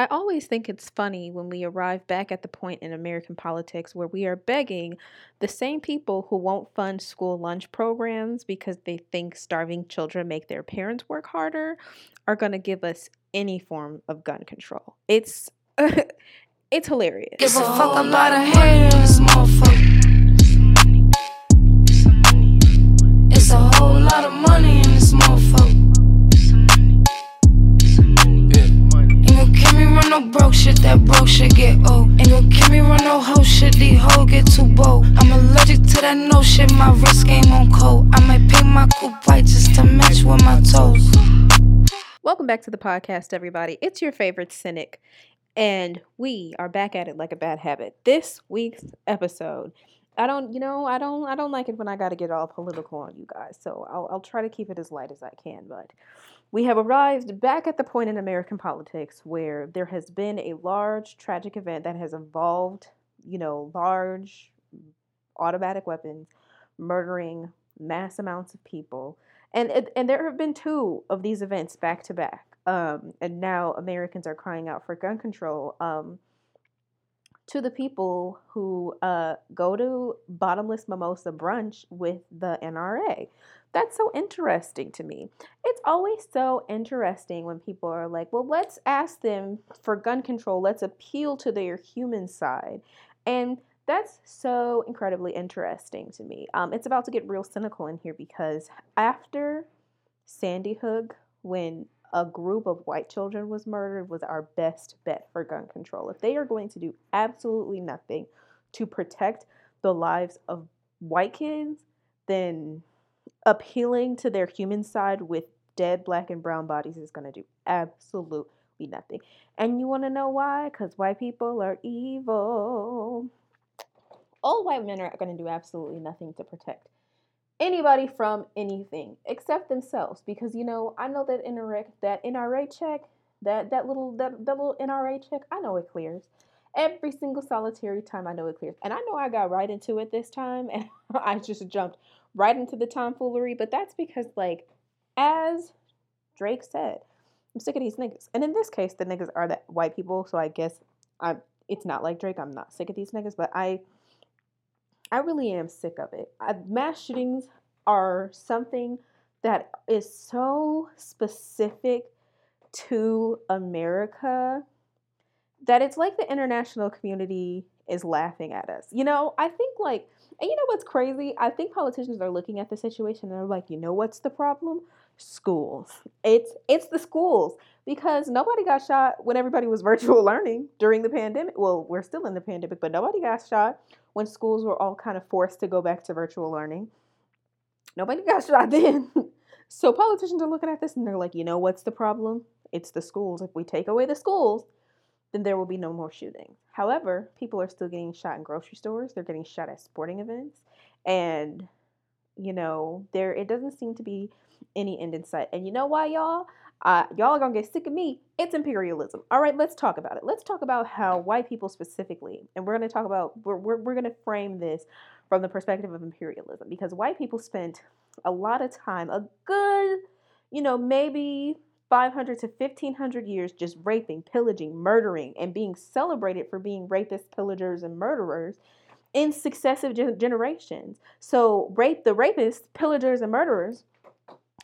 I always think it's funny when we arrive back at the point in American politics where we are begging the same people who won't fund school lunch programs because they think starving children make their parents work harder are going to give us any form of gun control. It's it's hilarious. Give a fuck about a haters, motherfucker. It's a whole lot of money in this motherfucker. No broke shit, that broke shit get old. Ain't gon' keep me run no hoe shit, these hoes get too bold. I'm allergic to that no shit, my wrist game on cold. I might pick my coupe white just to match with my toes. Welcome back to the podcast, everybody. It's your favorite cynic, and we are back at it like a bad habit. This week's episode I don't, you know, I don't, I don't like it when I got to get all political on you guys. So I'll, I'll try to keep it as light as I can. But we have arrived back at the point in American politics where there has been a large tragic event that has involved, you know, large automatic weapons murdering mass amounts of people. And and there have been two of these events back to back. Um, and now Americans are crying out for gun control. Um, to the people who uh, go to bottomless mimosa brunch with the NRA. That's so interesting to me. It's always so interesting when people are like, well, let's ask them for gun control. Let's appeal to their human side. And that's so incredibly interesting to me. Um, it's about to get real cynical in here because after Sandy Hook, when a group of white children was murdered, was our best bet for gun control. If they are going to do absolutely nothing to protect the lives of white kids, then appealing to their human side with dead black and brown bodies is going to do absolutely nothing. And you want to know why? Because white people are evil. All white men are going to do absolutely nothing to protect anybody from anything except themselves because you know I know that NRA that NRA check that that little that, that little NRA check I know it clears every single solitary time I know it clears and I know I got right into it this time and I just jumped right into the tomfoolery, but that's because, like, as Drake said, I'm sick of these niggas. And in this case, the niggas are the white people, so I guess I'm. It's not like Drake. I'm not sick of these niggas, but I, I really am sick of it. I, mass shootings are something that is so specific to America that it's like the international community is laughing at us. You know, I think like and you know what's crazy? I think politicians are looking at the situation and they're like, you know what's the problem? Schools. It's it's the schools because nobody got shot when everybody was virtual learning during the pandemic. Well, we're still in the pandemic, but nobody got shot when schools were all kind of forced to go back to virtual learning. Nobody got shot then. so politicians are looking at this and they're like, you know what's the problem? It's the schools. If we take away the schools, then there will be no more shootings. However, people are still getting shot in grocery stores, they're getting shot at sporting events, and you know, there it doesn't seem to be any end in sight. And you know why, y'all? Uh, y'all are gonna get sick of me. It's imperialism. All right, let's talk about it. Let's talk about how white people specifically, and we're gonna talk about we're we're, we're gonna frame this from the perspective of imperialism because white people spent a lot of time, a good, you know, maybe 500 to 1500 years just raping, pillaging, murdering, and being celebrated for being rapists, pillagers, and murderers in successive gen- generations. So, rape the rapists, pillagers, and murderers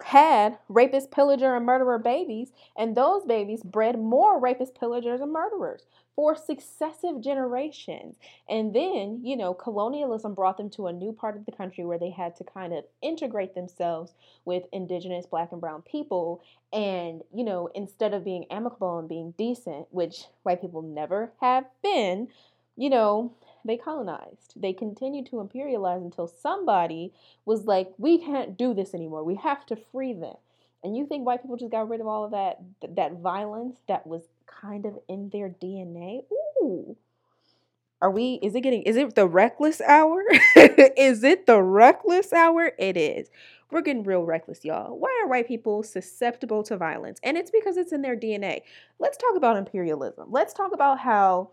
had rapist, pillager, and murderer babies, and those babies bred more rapist, pillagers, and murderers for successive generations. And then, you know, colonialism brought them to a new part of the country where they had to kind of integrate themselves with indigenous black and brown people. And, you know, instead of being amicable and being decent, which white people never have been, you know, they colonized. They continued to imperialize until somebody was like, we can't do this anymore. We have to free them. And you think white people just got rid of all of that that violence that was kind of in their DNA? Ooh. Are we is it getting is it the reckless hour? is it the reckless hour? It is. We're getting real reckless, y'all. Why are white people susceptible to violence? And it's because it's in their DNA. Let's talk about imperialism. Let's talk about how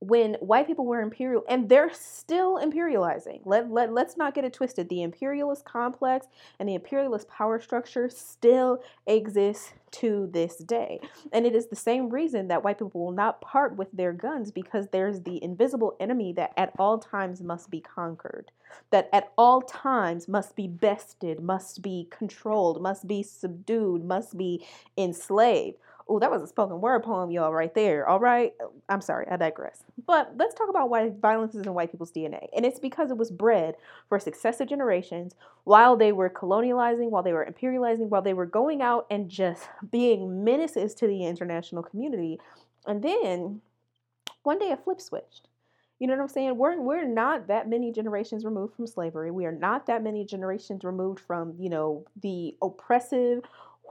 when white people were imperial and they're still imperializing. Let, let, let's not get it twisted. The imperialist complex and the imperialist power structure still exists to this day. And it is the same reason that white people will not part with their guns because there's the invisible enemy that at all times must be conquered that at all times must be bested must be controlled must be subdued must be enslaved Oh, that was a spoken word poem, y'all, right there. All right. I'm sorry, I digress. But let's talk about why violence is in white people's DNA. And it's because it was bred for successive generations while they were colonializing, while they were imperializing, while they were going out and just being menaces to the international community. And then one day a flip switched. You know what I'm saying? We're we're not that many generations removed from slavery. We are not that many generations removed from, you know, the oppressive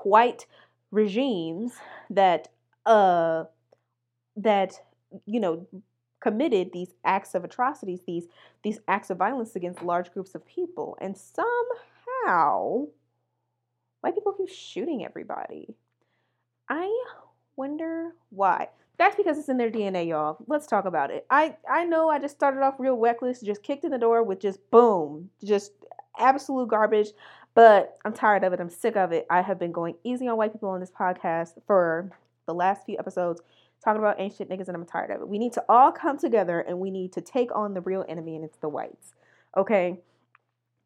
white regimes that uh that you know committed these acts of atrocities these these acts of violence against large groups of people. And somehow white people keep shooting everybody. I wonder why. That's because it's in their dna y'all. Let's talk about it. I i know i just started off real reckless just kicked in the door with just boom just absolute garbage but I'm tired of it. I'm sick of it. I have been going easy on white people on this podcast for the last few episodes, talking about ancient niggas, and I'm tired of it. We need to all come together and we need to take on the real enemy, and it's the whites. Okay?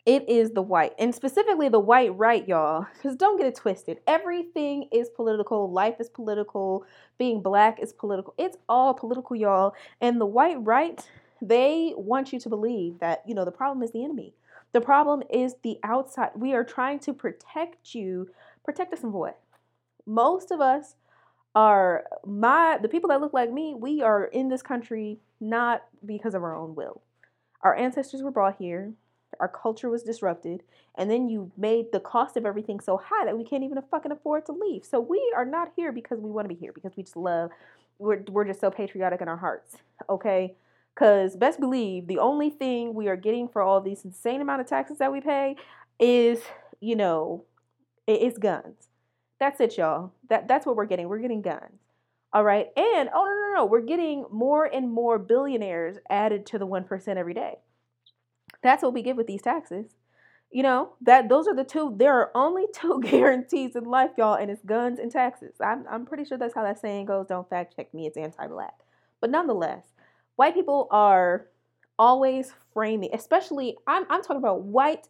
It is the white, and specifically the white right, y'all. Because don't get it twisted. Everything is political. Life is political. Being black is political. It's all political, y'all. And the white right, they want you to believe that, you know, the problem is the enemy. The problem is the outside. We are trying to protect you. Protect us from what? Most of us are my the people that look like me, we are in this country not because of our own will. Our ancestors were brought here, our culture was disrupted, and then you made the cost of everything so high that we can't even fucking afford to leave. So we are not here because we want to be here, because we just love, we're, we're just so patriotic in our hearts, okay? Because best believe the only thing we are getting for all these insane amount of taxes that we pay is, you know, it's guns. That's it, y'all. That that's what we're getting. We're getting guns. All right. And oh no, no, no. We're getting more and more billionaires added to the 1% every day. That's what we get with these taxes. You know, that those are the two there are only two guarantees in life, y'all, and it's guns and taxes. I'm I'm pretty sure that's how that saying goes. Don't fact check me, it's anti-black. But nonetheless, white people are always framing, especially I'm I'm talking about white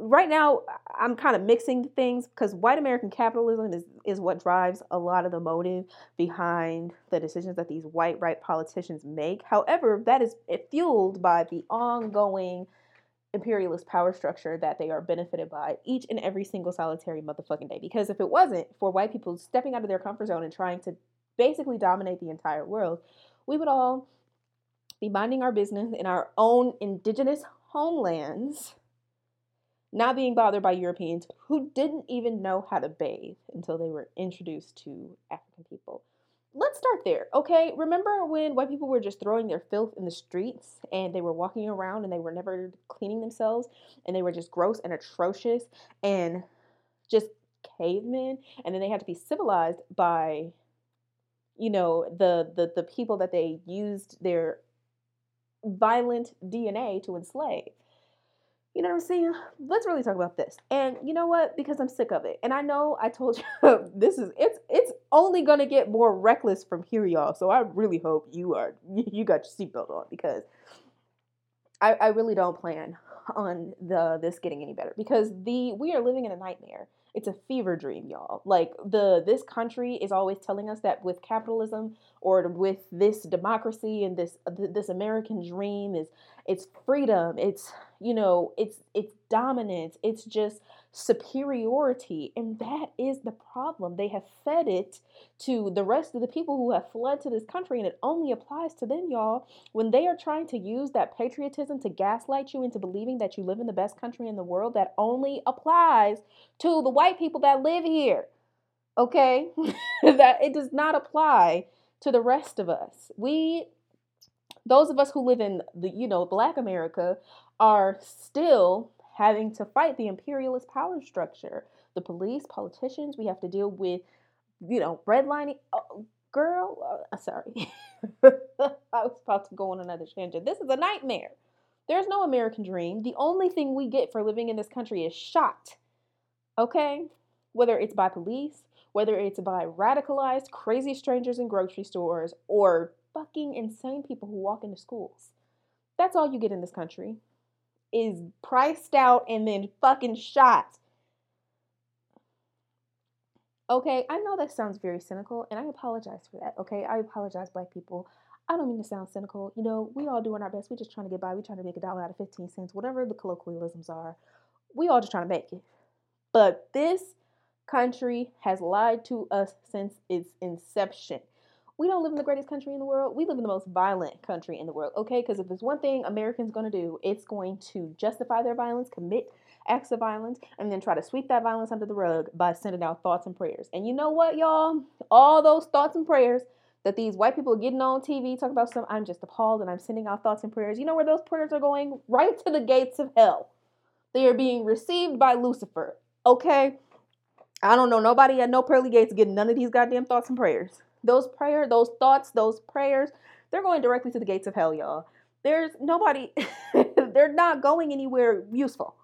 right now I'm kind of mixing things because white American capitalism is is what drives a lot of the motive behind the decisions that these white right politicians make. However, that is fueled by the ongoing imperialist power structure that they are benefited by each and every single solitary motherfucking day. Because if it wasn't for white people stepping out of their comfort zone and trying to basically dominate the entire world, we would all be minding our business in our own indigenous homelands, not being bothered by Europeans who didn't even know how to bathe until they were introduced to African people. Let's start there, okay? Remember when white people were just throwing their filth in the streets and they were walking around and they were never cleaning themselves and they were just gross and atrocious and just cavemen and then they had to be civilized by you know the the the people that they used their violent DNA to enslave. You know what I'm saying? Let's really talk about this. And you know what? Because I'm sick of it. And I know I told you this is it's it's only gonna get more reckless from here, y'all. So I really hope you are you got your seatbelt on because I, I really don't plan on the this getting any better because the we are living in a nightmare. It's a fever dream, y'all. Like the this country is always telling us that with capitalism or with this democracy and this this American dream is it's freedom, it's you know, it's it's dominance, it's just superiority. And that is the problem. They have fed it to the rest of the people who have fled to this country, and it only applies to them, y'all. When they are trying to use that patriotism to gaslight you into believing that you live in the best country in the world, that only applies to the white people that live here. Okay? that it does not apply to the rest of us. We those of us who live in the you know black america are still having to fight the imperialist power structure. The police, politicians, we have to deal with, you know, redlining. Oh, girl, uh, sorry. I was about to go on another tangent. This is a nightmare. There's no American dream. The only thing we get for living in this country is shot. Okay? Whether it's by police, whether it's by radicalized, crazy strangers in grocery stores, or fucking insane people who walk into schools. That's all you get in this country is priced out and then fucking shot. Okay, I know that sounds very cynical, and I apologize for that. Okay, I apologize, black people. I don't mean to sound cynical. You know, we all doing our best. We're just trying to get by. We're trying to make a dollar out of 15 cents, whatever the colloquialisms are. We all just trying to make it. But this country has lied to us since its inception. We don't live in the greatest country in the world. We live in the most violent country in the world, okay? Because if there's one thing Americans going to do, it's going to justify their violence, commit acts of violence, and then try to sweep that violence under the rug by sending out thoughts and prayers. And you know what, y'all? All those thoughts and prayers that these white people are getting on TV talking about some, I'm just appalled and I'm sending out thoughts and prayers. You know where those prayers are going? Right to the gates of hell. They are being received by Lucifer. Okay? I don't know nobody at no pearly gates getting none of these goddamn thoughts and prayers. Those prayer, those thoughts, those prayers, they're going directly to the gates of hell, y'all. There's nobody, they're not going anywhere useful.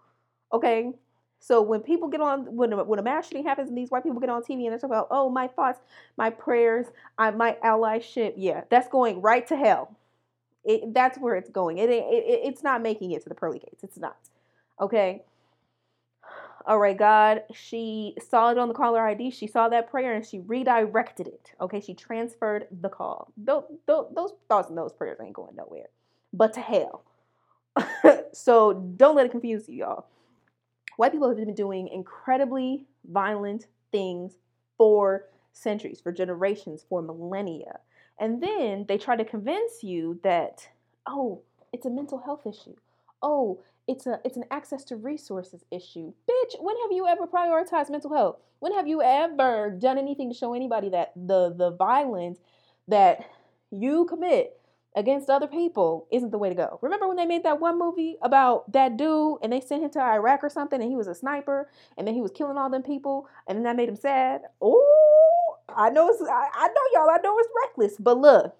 Okay? So when people get on, when when a mass shooting happens and these white people get on TV and they talk about, oh, my thoughts, my prayers, I, my allyship, yeah, that's going right to hell. It, that's where it's going. It, it, it it's not making it to the pearly gates. It's not. Okay. All right, God, she saw it on the caller ID. She saw that prayer and she redirected it. Okay, she transferred the call. Those, thoughts and those prayers ain't going nowhere, but to hell. so don't let it confuse you, y'all white people have been doing incredibly violent things for centuries, for generations, for millennia. And then they try to convince you that, oh, it's a mental health issue. Oh, it's a it's an access to resources issue. Bitch, when have you ever prioritized mental health? When have you ever done anything to show anybody that the the violence that you commit against other people isn't the way to go. Remember when they made that one movie about that dude and they sent him to Iraq or something and he was a sniper and then he was killing all them people and then that made him sad? Oh, I know it's I, I know y'all, I know it's reckless, but look,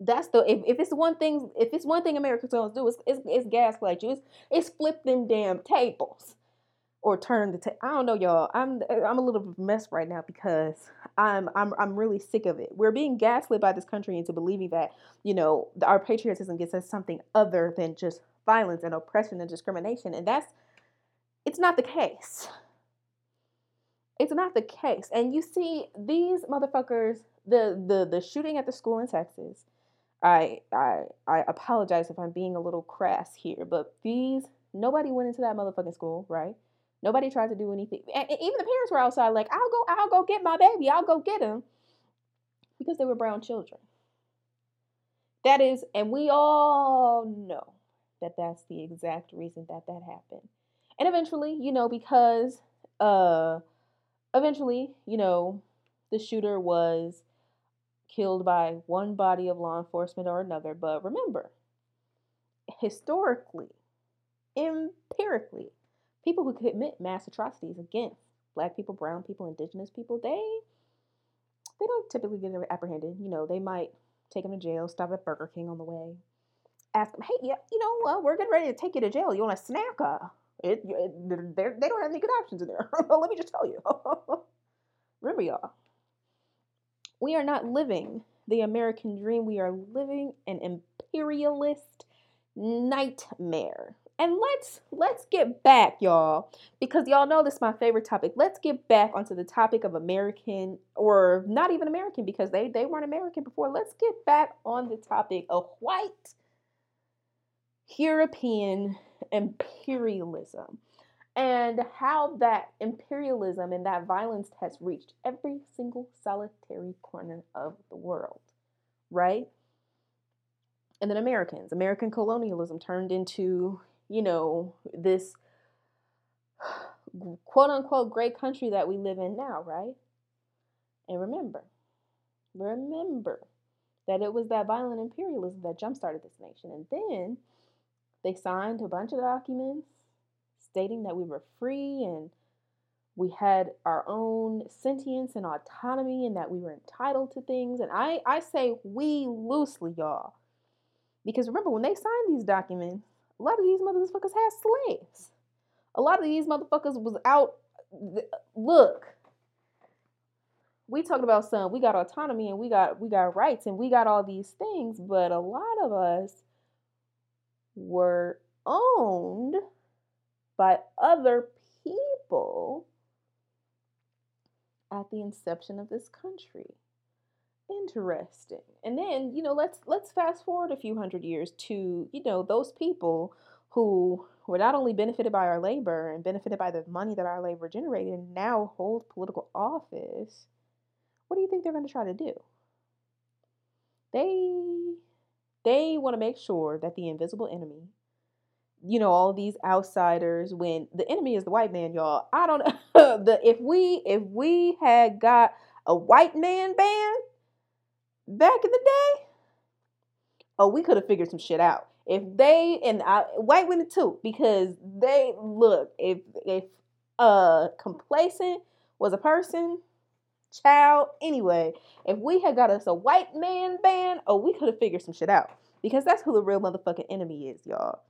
that's the if, if it's one thing if it's one thing Americans don't do, it's it's, it's gaslight you. It's it's flip them damn tables or turn the ta- I don't know y'all. I'm I'm a little mess right now because I'm I'm I'm really sick of it. We're being gaslit by this country into believing that, you know, our patriotism gets us something other than just violence and oppression and discrimination and that's it's not the case. It's not the case. And you see these motherfuckers the the the shooting at the school in Texas. I I I apologize if I'm being a little crass here, but these nobody went into that motherfucking school, right? Nobody tried to do anything. And even the parents were outside, like, I'll go, I'll go get my baby. I'll go get him. Because they were brown children. That is, and we all know that that's the exact reason that that happened. And eventually, you know, because uh eventually, you know, the shooter was killed by one body of law enforcement or another. But remember, historically, empirically, people who commit mass atrocities against black people, brown people, indigenous people, they they don't typically get apprehended. You know, they might take them to jail, stop at Burger King on the way, ask them, hey, yeah, you know, uh, we're getting ready to take you to jail. You want a snack? Uh, it, it, they don't have any good options in there. Let me just tell you. Remember, y'all, we are not living the American dream. We are living an imperialist nightmare. And let's let's get back, y'all, because y'all know this is my favorite topic. Let's get back onto the topic of American or not even American because they they weren't American before. Let's get back on the topic of white European imperialism and how that imperialism and that violence has reached every single solitary corner of the world, right? And then Americans, American colonialism turned into you know, this quote unquote great country that we live in now, right? And remember, remember that it was that violent imperialism that jump started this nation. And then they signed a bunch of documents stating that we were free and we had our own sentience and autonomy and that we were entitled to things. And I, I say we loosely, y'all. Because remember, when they signed these documents, a lot of these motherfuckers had slaves. A lot of these motherfuckers was out. Look, we talked about some. We got autonomy and we got we got rights and we got all these things, but a lot of us were owned by other people at the inception of this country. Interesting. And then, you know, let's let's fast forward a few hundred years to, you know, those people who were not only benefited by our labor and benefited by the money that our labor generated and now hold political office. What do you think they're going to try to do? They they want to make sure that the invisible enemy you know all these outsiders when the enemy is the white man y'all. I don't know. The if we if we had got a white man band back in the day oh we could have figured some shit out. If they and I, white women too because they look if if uh complacent was a person child anyway if we had got us a white man band oh we could have figured some shit out. Because that's who the real motherfucking enemy is y'all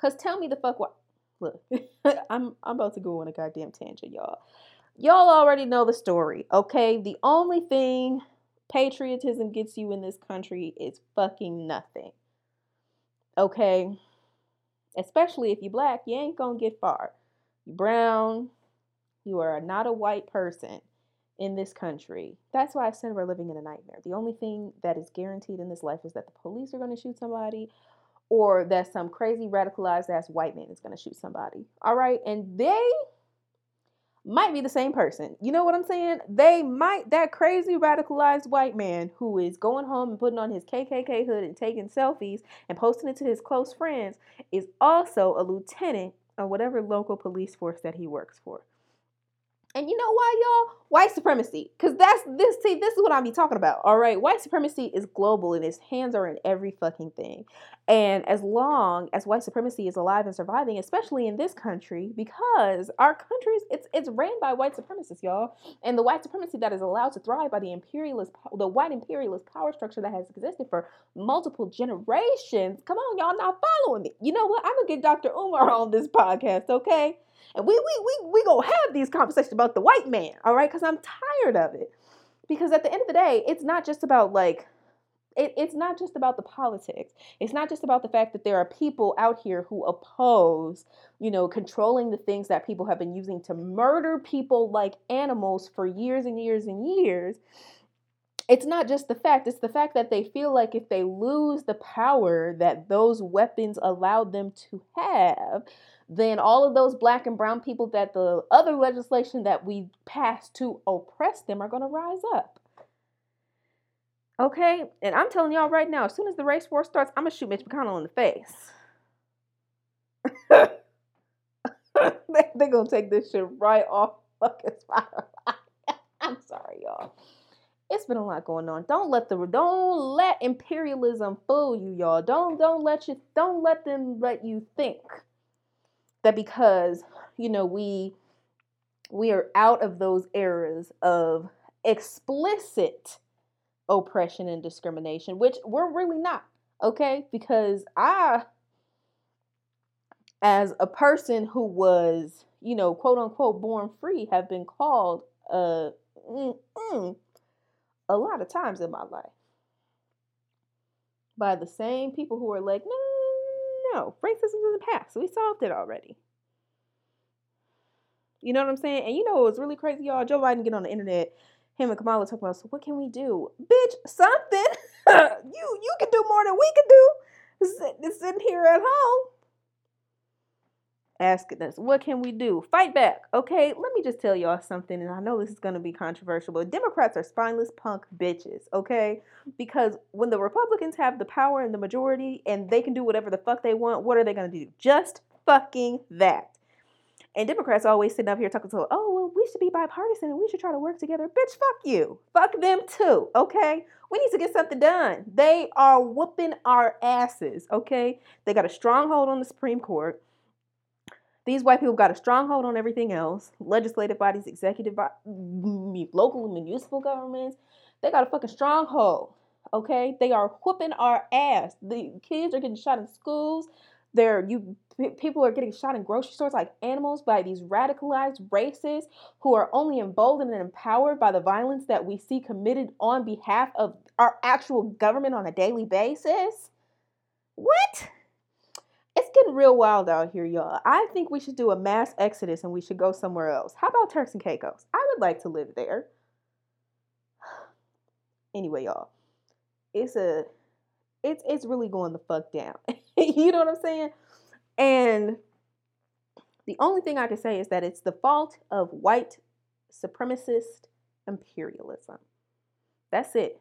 Cause tell me the fuck what. Look, I'm I'm about to go on a goddamn tangent, y'all. Y'all already know the story, okay? The only thing patriotism gets you in this country is fucking nothing. Okay? Especially if you black, you ain't gonna get far. You brown, you are not a white person in this country. That's why I said we're living in a nightmare. The only thing that is guaranteed in this life is that the police are going to shoot somebody or that some crazy radicalized ass white man is going to shoot somebody. All right. And they might be the same person. You know what I'm saying? They might, that crazy radicalized white man who is going home and putting on his KKK hood and taking selfies and posting it to his close friends is also a lieutenant of whatever local police force that he works for. And you know why, y'all? White supremacy. Because that's this, see, this is what I be talking about. All right. White supremacy is global and its hands are in every fucking thing. And as long as white supremacy is alive and surviving, especially in this country, because our country it's it's ran by white supremacists, y'all. And the white supremacy that is allowed to thrive by the imperialist the white imperialist power structure that has existed for multiple generations. Come on, y'all not following me. You know what? I'm gonna get Dr. Umar on this podcast, okay? And we we we we gonna have these conversations about the white man, all right? Because I'm tired of it. Because at the end of the day, it's not just about like it, it's not just about the politics. It's not just about the fact that there are people out here who oppose, you know, controlling the things that people have been using to murder people like animals for years and years and years. It's not just the fact, it's the fact that they feel like if they lose the power that those weapons allowed them to have, then all of those black and brown people that the other legislation that we passed to oppress them are going to rise up. Okay? And I'm telling y'all right now, as soon as the race war starts, I'm going to shoot Mitch McConnell in the face. They're going to take this shit right off fucking Spotify. I'm sorry, y'all. It's been a lot going on. Don't let the don't let imperialism fool you, y'all. Don't don't let you don't let them let you think that because you know we we are out of those eras of explicit oppression and discrimination which we're really not okay? Because i as a person who was you know quote unquote born free have been called uh mm, mm, a lot of times in my life by the same people who are like no no, racism's in the past. We solved it already. You know what I'm saying? And you know it was really crazy, y'all? Joe Biden get on the internet, him and Kamala talk about, so what can we do? Bitch, something. you you can do more than we can do. Sitting here at home asking us, what can we do? Fight back. Okay, let me just tell y'all something, and I know this is going to be controversial, but Democrats are spineless punk bitches, okay? Because when the Republicans have the power and the majority and they can do whatever the fuck they want, what are they going to do? Just fucking that. And Democrats always sitting up here talking to, oh, well, we should be bipartisan and we should try to work together. Bitch, fuck you. Fuck them too, okay? We need to get something done. They are whooping our asses, okay? They got a stronghold on the Supreme Court These white people got a stronghold on everything else. Legislative bodies, executive local and municipal governments. They got a fucking stronghold. Okay, they are whooping our ass. The kids are getting shot in schools. There, you people are getting shot in grocery stores like animals by these radicalized racists who are only emboldened and empowered by the violence that we see committed on behalf of our actual government on a daily basis. What? It's getting real wild out here, y'all. I think we should do a mass exodus and we should go somewhere else. How about Turks and Caicos? I would like to live there. Anyway, y'all, it's a it's it's really going the fuck down. you know what I'm saying? And the only thing I can say is that it's the fault of white supremacist imperialism. That's it.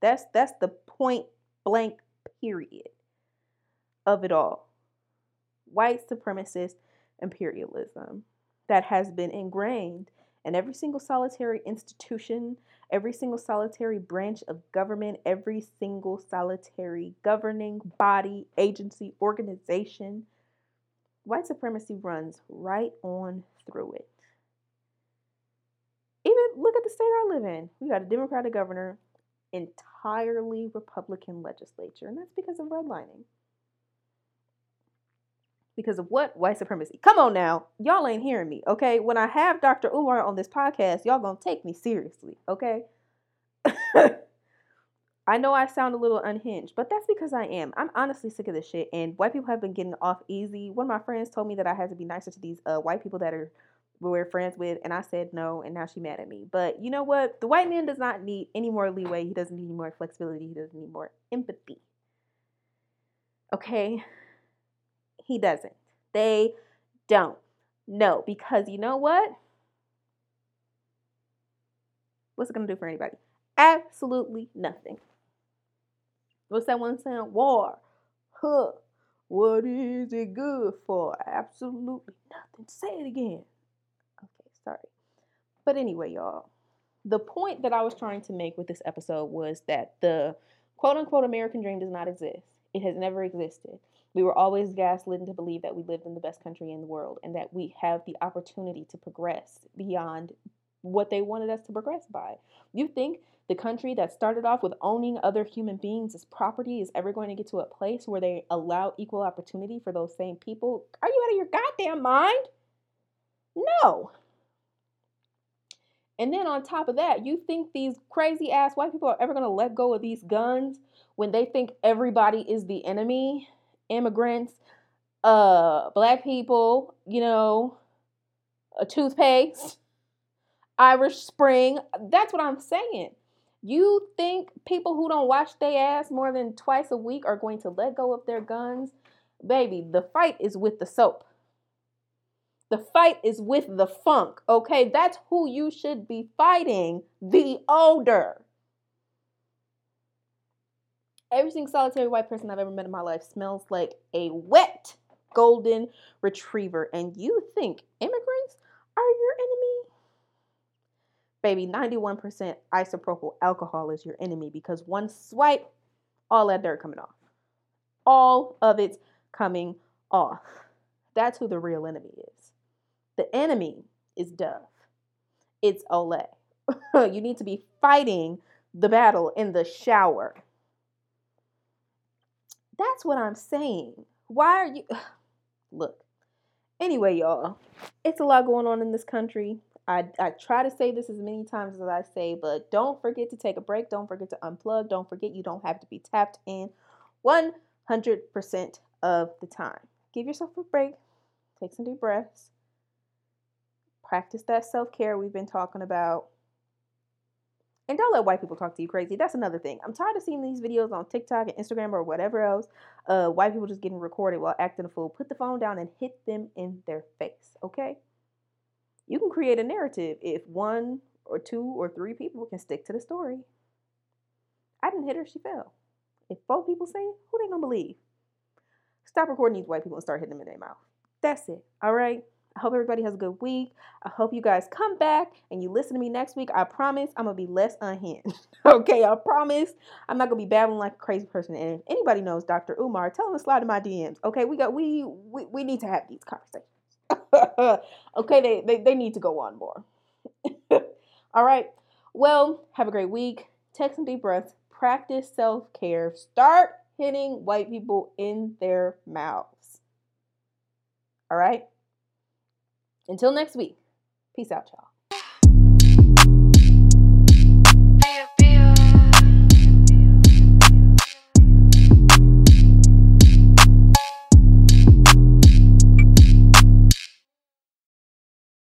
That's that's the point blank period of it all. White supremacist imperialism that has been ingrained in every single solitary institution every single solitary branch of government, every single solitary governing body, agency, organization. White supremacy runs right on through it. Even look at the state I live in. We got a Democratic governor, entirely Republican legislature, and that's because of redlining. Because of what? White supremacy. Come on now. Y'all ain't hearing me, okay? When I have Dr. Umar on this podcast, y'all gonna take me seriously, okay? I know I sound a little unhinged, but that's because I am. I'm honestly sick of this shit, and white people have been getting off easy. One of my friends told me that I had to be nicer to these uh, white people that are we're friends with, and I said no, and now she mad at me. But you know what? The white man does not need any more leeway. He doesn't need more flexibility. He doesn't need more empathy. Okay? He doesn't. They don't. No, because you know what? What's it gonna do for anybody? Absolutely nothing. What's that one saying? War. Huh. What is it good for? Absolutely nothing. Say it again. Okay, sorry. But anyway, y'all, the point that I was trying to make with this episode was that the quote unquote American dream does not exist. It has never existed. We were always gaslit to believe that we lived in the best country in the world and that we have the opportunity to progress beyond what they wanted us to progress by. You think the country that started off with owning other human beings as property is ever going to get to a place where they allow equal opportunity for those same people? Are you out of your goddamn mind? No. And then on top of that, you think these crazy ass white people are ever going to let go of these guns when they think everybody is the enemy? Immigrants, uh, black people, you know, a toothpaste, Irish Spring. That's what I'm saying. You think people who don't wash their ass more than twice a week are going to let go of their guns? Baby, the fight is with the soap. The fight is with the funk, okay? That's who you should be fighting the odor. Every single solitary white person I've ever met in my life smells like a wet golden retriever. And you think immigrants are your enemy? Baby, 91% isopropyl alcohol is your enemy because one swipe, all that dirt coming off. All of it's coming off. That's who the real enemy is. The enemy is Dove. It's Olay. you need to be fighting the battle in the shower. That's what I'm saying. Why are you. Look. Anyway, y'all, it's a lot going on in this country. I, I try to say this as many times as I say, but don't forget to take a break. Don't forget to unplug. Don't forget you don't have to be tapped in 100% of the time. Give yourself a break. Take some deep breaths. Practice that self care we've been talking about. And don't let white people talk to you crazy. That's another thing. I'm tired of seeing these videos on TikTok and Instagram or whatever else. Uh, white people just getting recorded while acting a fool. Put the phone down and hit them in their face, okay? You can create a narrative if one or two or three people can stick to the story. I didn't hit her, she fell. If four people say it, who they gonna believe? Stop recording these white people and start hitting them in their mouth. That's it. All right. I hope everybody has a good week. I hope you guys come back and you listen to me next week. I promise I'm gonna be less unhinged. okay, I promise I'm not gonna be babbling like a crazy person. And if anybody knows Dr. Umar, tell him to slide in my DMs. Okay, we got we we, we need to have these conversations. okay, they, they they need to go on more. All right. Well, have a great week. Take some deep breaths. Practice self care. Start hitting white people in their mouths. All right. Until next week, peace out, y'all.